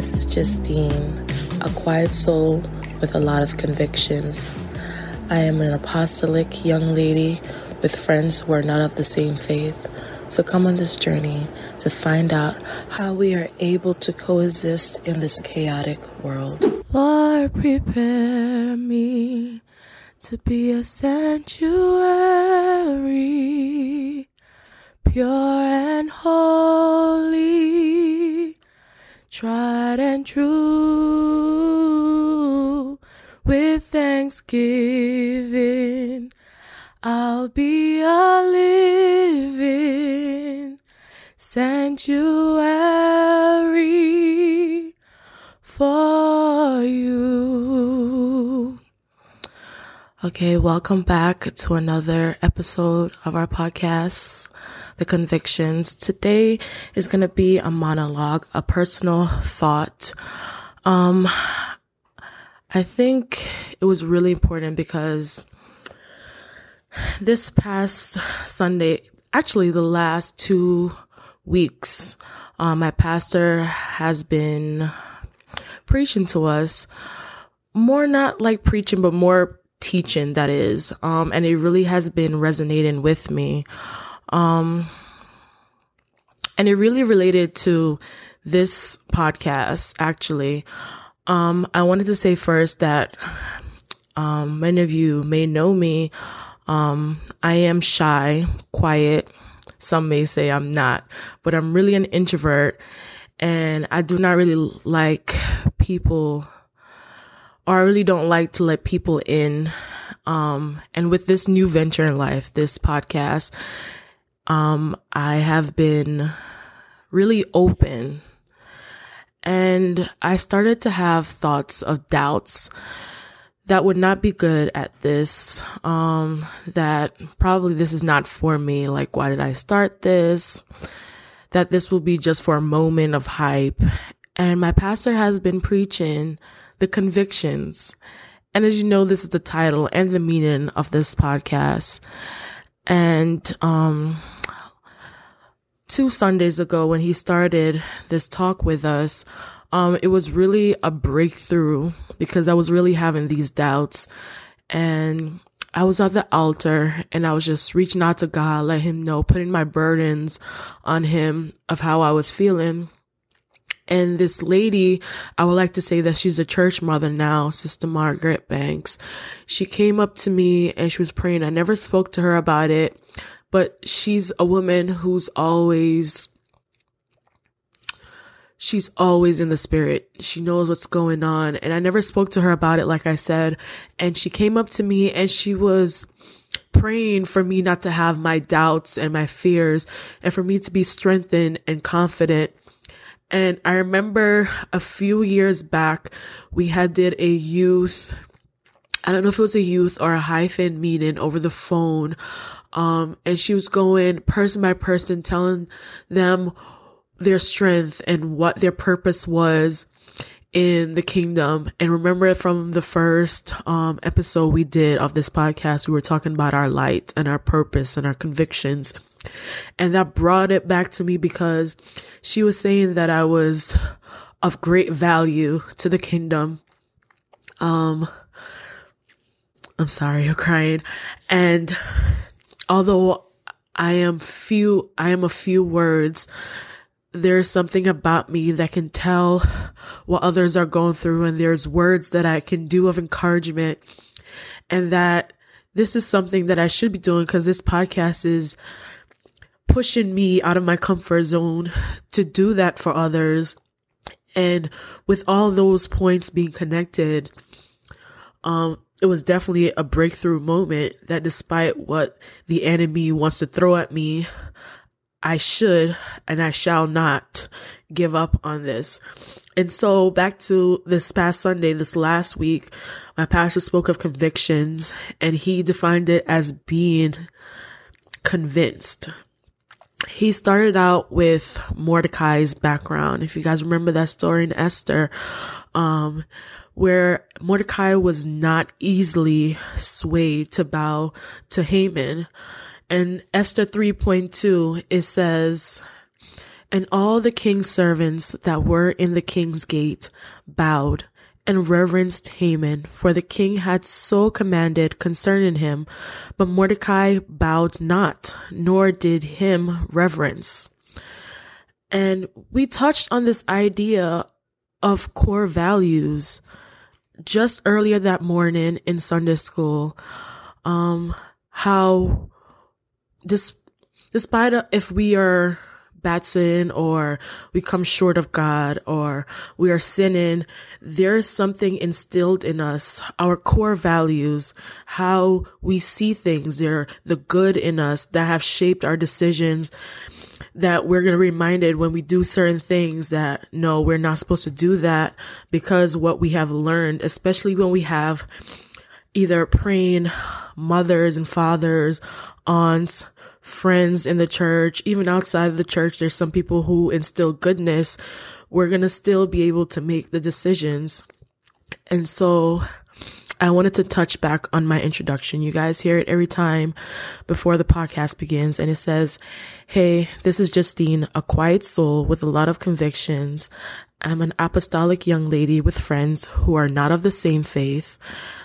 This is Justine, a quiet soul with a lot of convictions. I am an apostolic young lady with friends who are not of the same faith. So come on this journey to find out how we are able to coexist in this chaotic world. Lord, prepare me to be a sanctuary, pure and holy, tried and true, with thanksgiving. I'll be a living sanctuary for you. Okay, welcome back to another episode of our podcast, The Convictions. Today is going to be a monologue, a personal thought. Um, I think it was really important because this past Sunday, actually the last two weeks, um, my pastor has been preaching to us more not like preaching, but more teaching that is. Um, and it really has been resonating with me. Um, and it really related to this podcast, actually. Um, I wanted to say first that, um, many of you may know me. Um, I am shy, quiet. Some may say I'm not, but I'm really an introvert and I do not really like people or I really don't like to let people in. Um, and with this new venture in life, this podcast, um, I have been really open and I started to have thoughts of doubts that would not be good at this. Um, that probably this is not for me. Like, why did I start this? That this will be just for a moment of hype. And my pastor has been preaching the convictions. And as you know, this is the title and the meaning of this podcast. And, um, two Sundays ago when he started this talk with us, um, it was really a breakthrough because I was really having these doubts and I was at the altar and I was just reaching out to God, let him know, putting my burdens on him of how I was feeling. And this lady, I would like to say that she's a church mother now, Sister Margaret Banks. She came up to me and she was praying. I never spoke to her about it, but she's a woman who's always she's always in the spirit. She knows what's going on. And I never spoke to her about it, like I said. And she came up to me and she was praying for me not to have my doubts and my fears and for me to be strengthened and confident and I remember a few years back, we had did a youth, I don't know if it was a youth or a hyphen meeting over the phone. Um, and she was going person by person, telling them their strength and what their purpose was in the kingdom. And remember from the first, um, episode we did of this podcast, we were talking about our light and our purpose and our convictions. And that brought it back to me because she was saying that I was of great value to the kingdom. Um, I'm sorry, I'm crying. And although I am few, I am a few words, there's something about me that can tell what others are going through. And there's words that I can do of encouragement and that this is something that I should be doing because this podcast is pushing me out of my comfort zone to do that for others. And with all those points being connected, um, it was definitely a breakthrough moment that despite what the enemy wants to throw at me, I should and I shall not give up on this. And so back to this past Sunday, this last week, my pastor spoke of convictions and he defined it as being convinced he started out with Mordecai's background. If you guys remember that story in Esther, um, where Mordecai was not easily swayed to bow to Haman. And Esther 3.2, it says, And all the king's servants that were in the king's gate bowed and reverenced Haman, for the king had so commanded concerning him. But Mordecai bowed not, nor did him reverence. And we touched on this idea of core values just earlier that morning in Sunday school. Um, how this, despite if we are bad sin or we come short of God or we are sinning, there's something instilled in us, our core values, how we see things, they're the good in us that have shaped our decisions that we're going to be reminded when we do certain things that no, we're not supposed to do that because what we have learned, especially when we have either praying mothers and fathers, aunts, friends in the church, even outside of the church, there's some people who instill goodness. We're going to still be able to make the decisions. And so I wanted to touch back on my introduction. You guys hear it every time before the podcast begins and it says, Hey, this is Justine, a quiet soul with a lot of convictions. I'm an apostolic young lady with friends who are not of the same faith.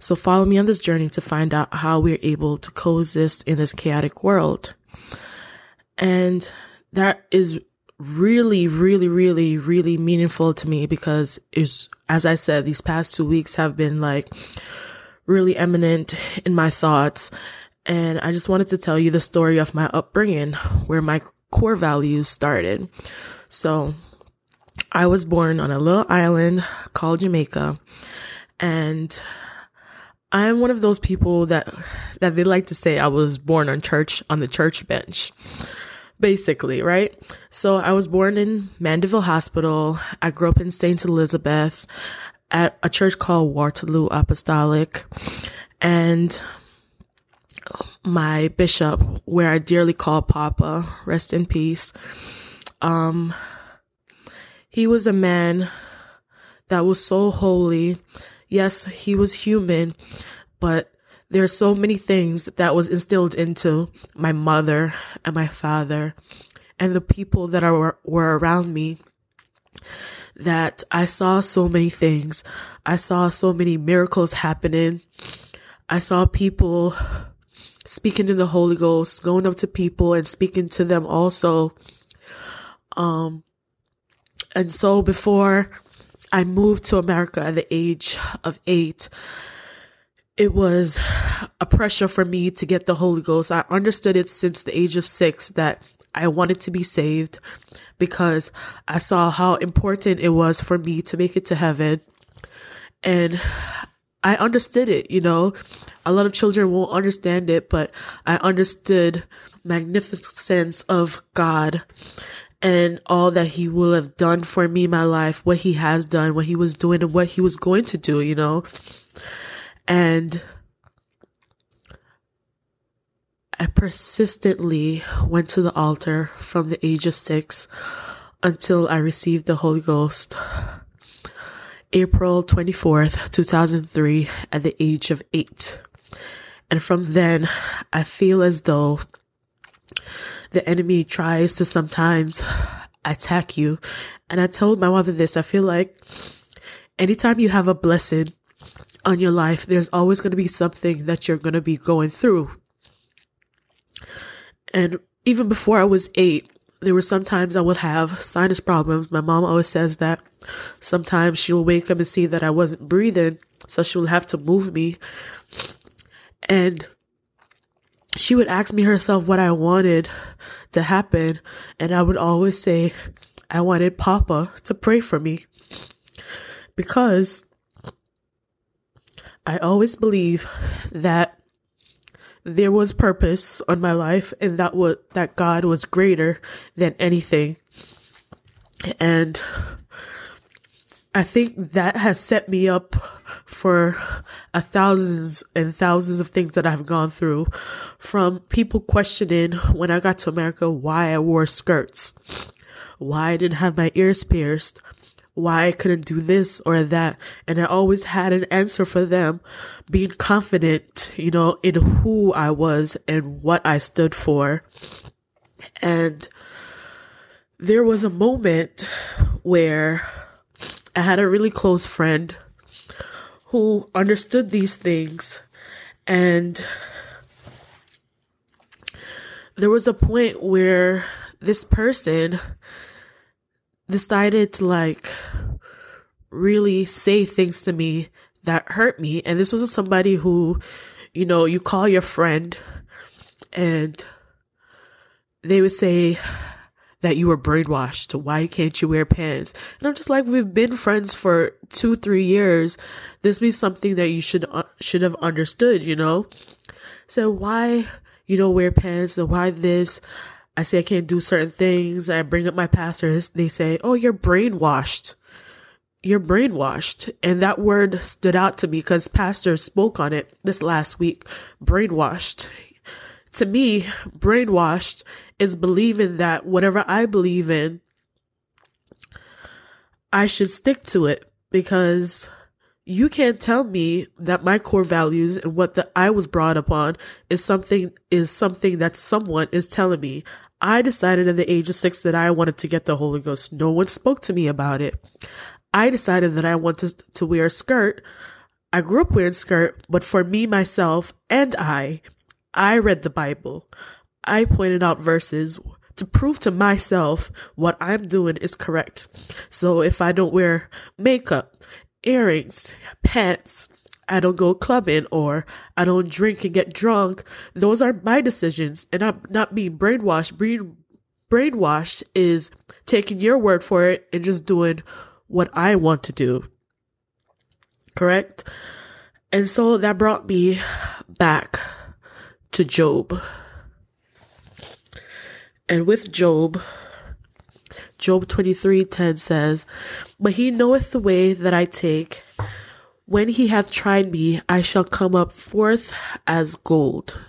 So follow me on this journey to find out how we're able to coexist in this chaotic world. And that is really, really, really, really meaningful to me because it's, as I said, these past two weeks have been like really eminent in my thoughts. And I just wanted to tell you the story of my upbringing, where my core values started. So I was born on a little island called Jamaica and I'm one of those people that, that they like to say I was born on church, on the church bench basically, right? So I was born in Mandeville Hospital. I grew up in St. Elizabeth at a church called Waterloo Apostolic. And my bishop, where I dearly call Papa, rest in peace. Um, he was a man that was so holy. Yes, he was human, but there are so many things that was instilled into my mother and my father and the people that are, were around me that I saw so many things. I saw so many miracles happening. I saw people speaking in the Holy Ghost, going up to people and speaking to them also. Um, and so before I moved to America at the age of eight, it was a pressure for me to get the Holy Ghost. I understood it since the age of six that I wanted to be saved because I saw how important it was for me to make it to heaven. And I understood it, you know. A lot of children won't understand it, but I understood magnificence of God and all that he will have done for me my life, what he has done, what he was doing and what he was going to do, you know. And I persistently went to the altar from the age of six until I received the Holy Ghost. April 24th, 2003, at the age of eight. And from then, I feel as though the enemy tries to sometimes attack you. And I told my mother this. I feel like anytime you have a blessing, on your life, there's always going to be something that you're going to be going through. And even before I was eight, there were sometimes I would have sinus problems. My mom always says that sometimes she'll wake up and see that I wasn't breathing, so she'll have to move me. And she would ask me herself what I wanted to happen, and I would always say I wanted Papa to pray for me. Because I always believe that there was purpose on my life and that was that God was greater than anything. And I think that has set me up for a thousands and thousands of things that I've gone through from people questioning when I got to America why I wore skirts, why I didn't have my ears pierced, why I couldn't do this or that. And I always had an answer for them, being confident, you know, in who I was and what I stood for. And there was a moment where I had a really close friend who understood these things and there was a point where this person decided to like really say things to me that hurt me. And this was somebody who, you know, you call your friend and they would say that you were brainwashed. Why can't you wear pants? And I'm just like, we've been friends for two, three years. This means something that you should, uh, should have understood, you know? So why you don't wear pants and why this? I say I can't do certain things. I bring up my pastors. They say, Oh, you're brainwashed you're brainwashed. And that word stood out to me because pastors spoke on it this last week. Brainwashed. To me, brainwashed is believing that whatever I believe in, I should stick to it because you can't tell me that my core values and what the, I was brought upon is something, is something that someone is telling me. I decided at the age of six that I wanted to get the Holy Ghost. No one spoke to me about it. I decided that I wanted to wear a skirt. I grew up wearing skirt, but for me, myself, and I, I read the Bible. I pointed out verses to prove to myself what I'm doing is correct. So if I don't wear makeup, earrings, pants, I don't go clubbing or I don't drink and get drunk, those are my decisions and I'm not being brainwashed. Being brainwashed is taking your word for it and just doing what I want to do. Correct? And so that brought me back to Job. And with Job, Job 23:10 says, "But he knoweth the way that I take. When he hath tried me, I shall come up forth as gold."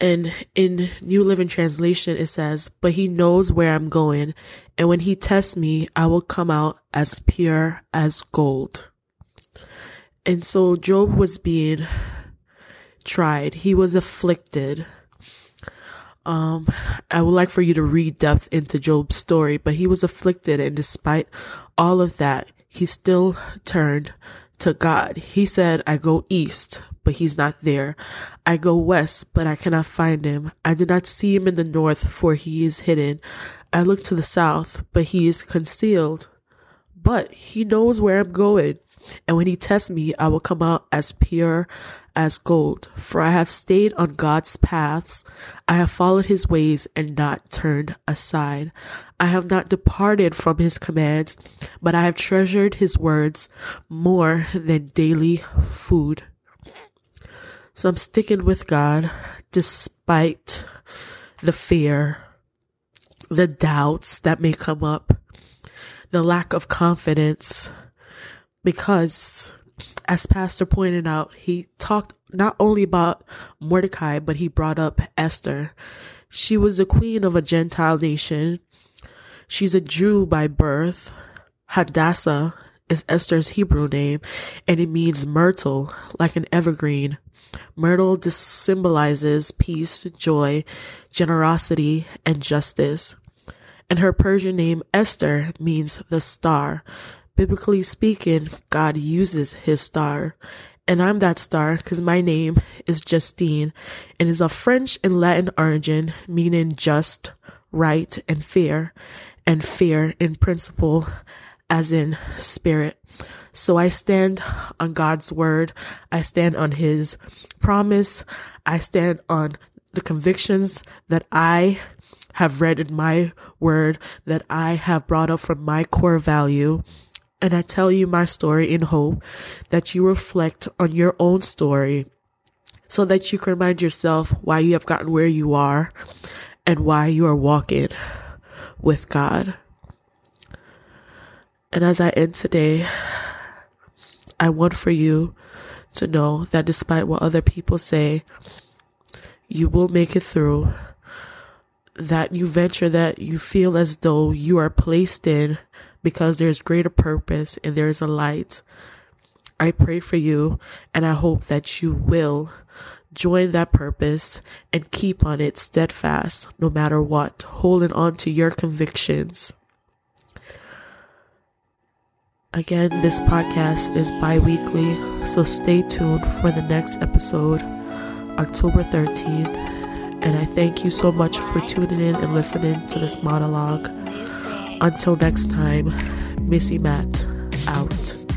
And in New Living Translation, it says, But he knows where I'm going, and when he tests me, I will come out as pure as gold. And so Job was being tried, he was afflicted. Um, I would like for you to read depth into Job's story, but he was afflicted, and despite all of that, he still turned to God. He said, I go east, but he's not there. I go west, but I cannot find him. I do not see him in the north, for he is hidden. I look to the south, but he is concealed. But he knows where I'm going. And when he tests me, I will come out as pure as gold. For I have stayed on God's paths. I have followed his ways and not turned aside. I have not departed from his commands, but I have treasured his words more than daily food. So I'm sticking with God despite the fear, the doubts that may come up, the lack of confidence, because as Pastor pointed out, he talked not only about Mordecai, but he brought up Esther. She was the queen of a Gentile nation. She's a Jew by birth. Hadassah is Esther's Hebrew name, and it means myrtle, like an evergreen. Myrtle symbolizes peace, joy, generosity, and justice. And her Persian name Esther means the star. Biblically speaking, God uses his star. And I'm that star because my name is Justine and is of French and Latin origin, meaning just, right, and fair, and fair in principle, as in spirit. So I stand on God's word. I stand on his promise. I stand on the convictions that I have read in my word that I have brought up from my core value. And I tell you my story in hope that you reflect on your own story so that you can remind yourself why you have gotten where you are and why you are walking with God. And as I end today, I want for you to know that despite what other people say, you will make it through. That you venture that you feel as though you are placed in because there's greater purpose and there's a light. I pray for you and I hope that you will join that purpose and keep on it steadfast no matter what, holding on to your convictions. Again, this podcast is bi weekly, so stay tuned for the next episode, October 13th. And I thank you so much for tuning in and listening to this monologue. Until next time, Missy Matt out.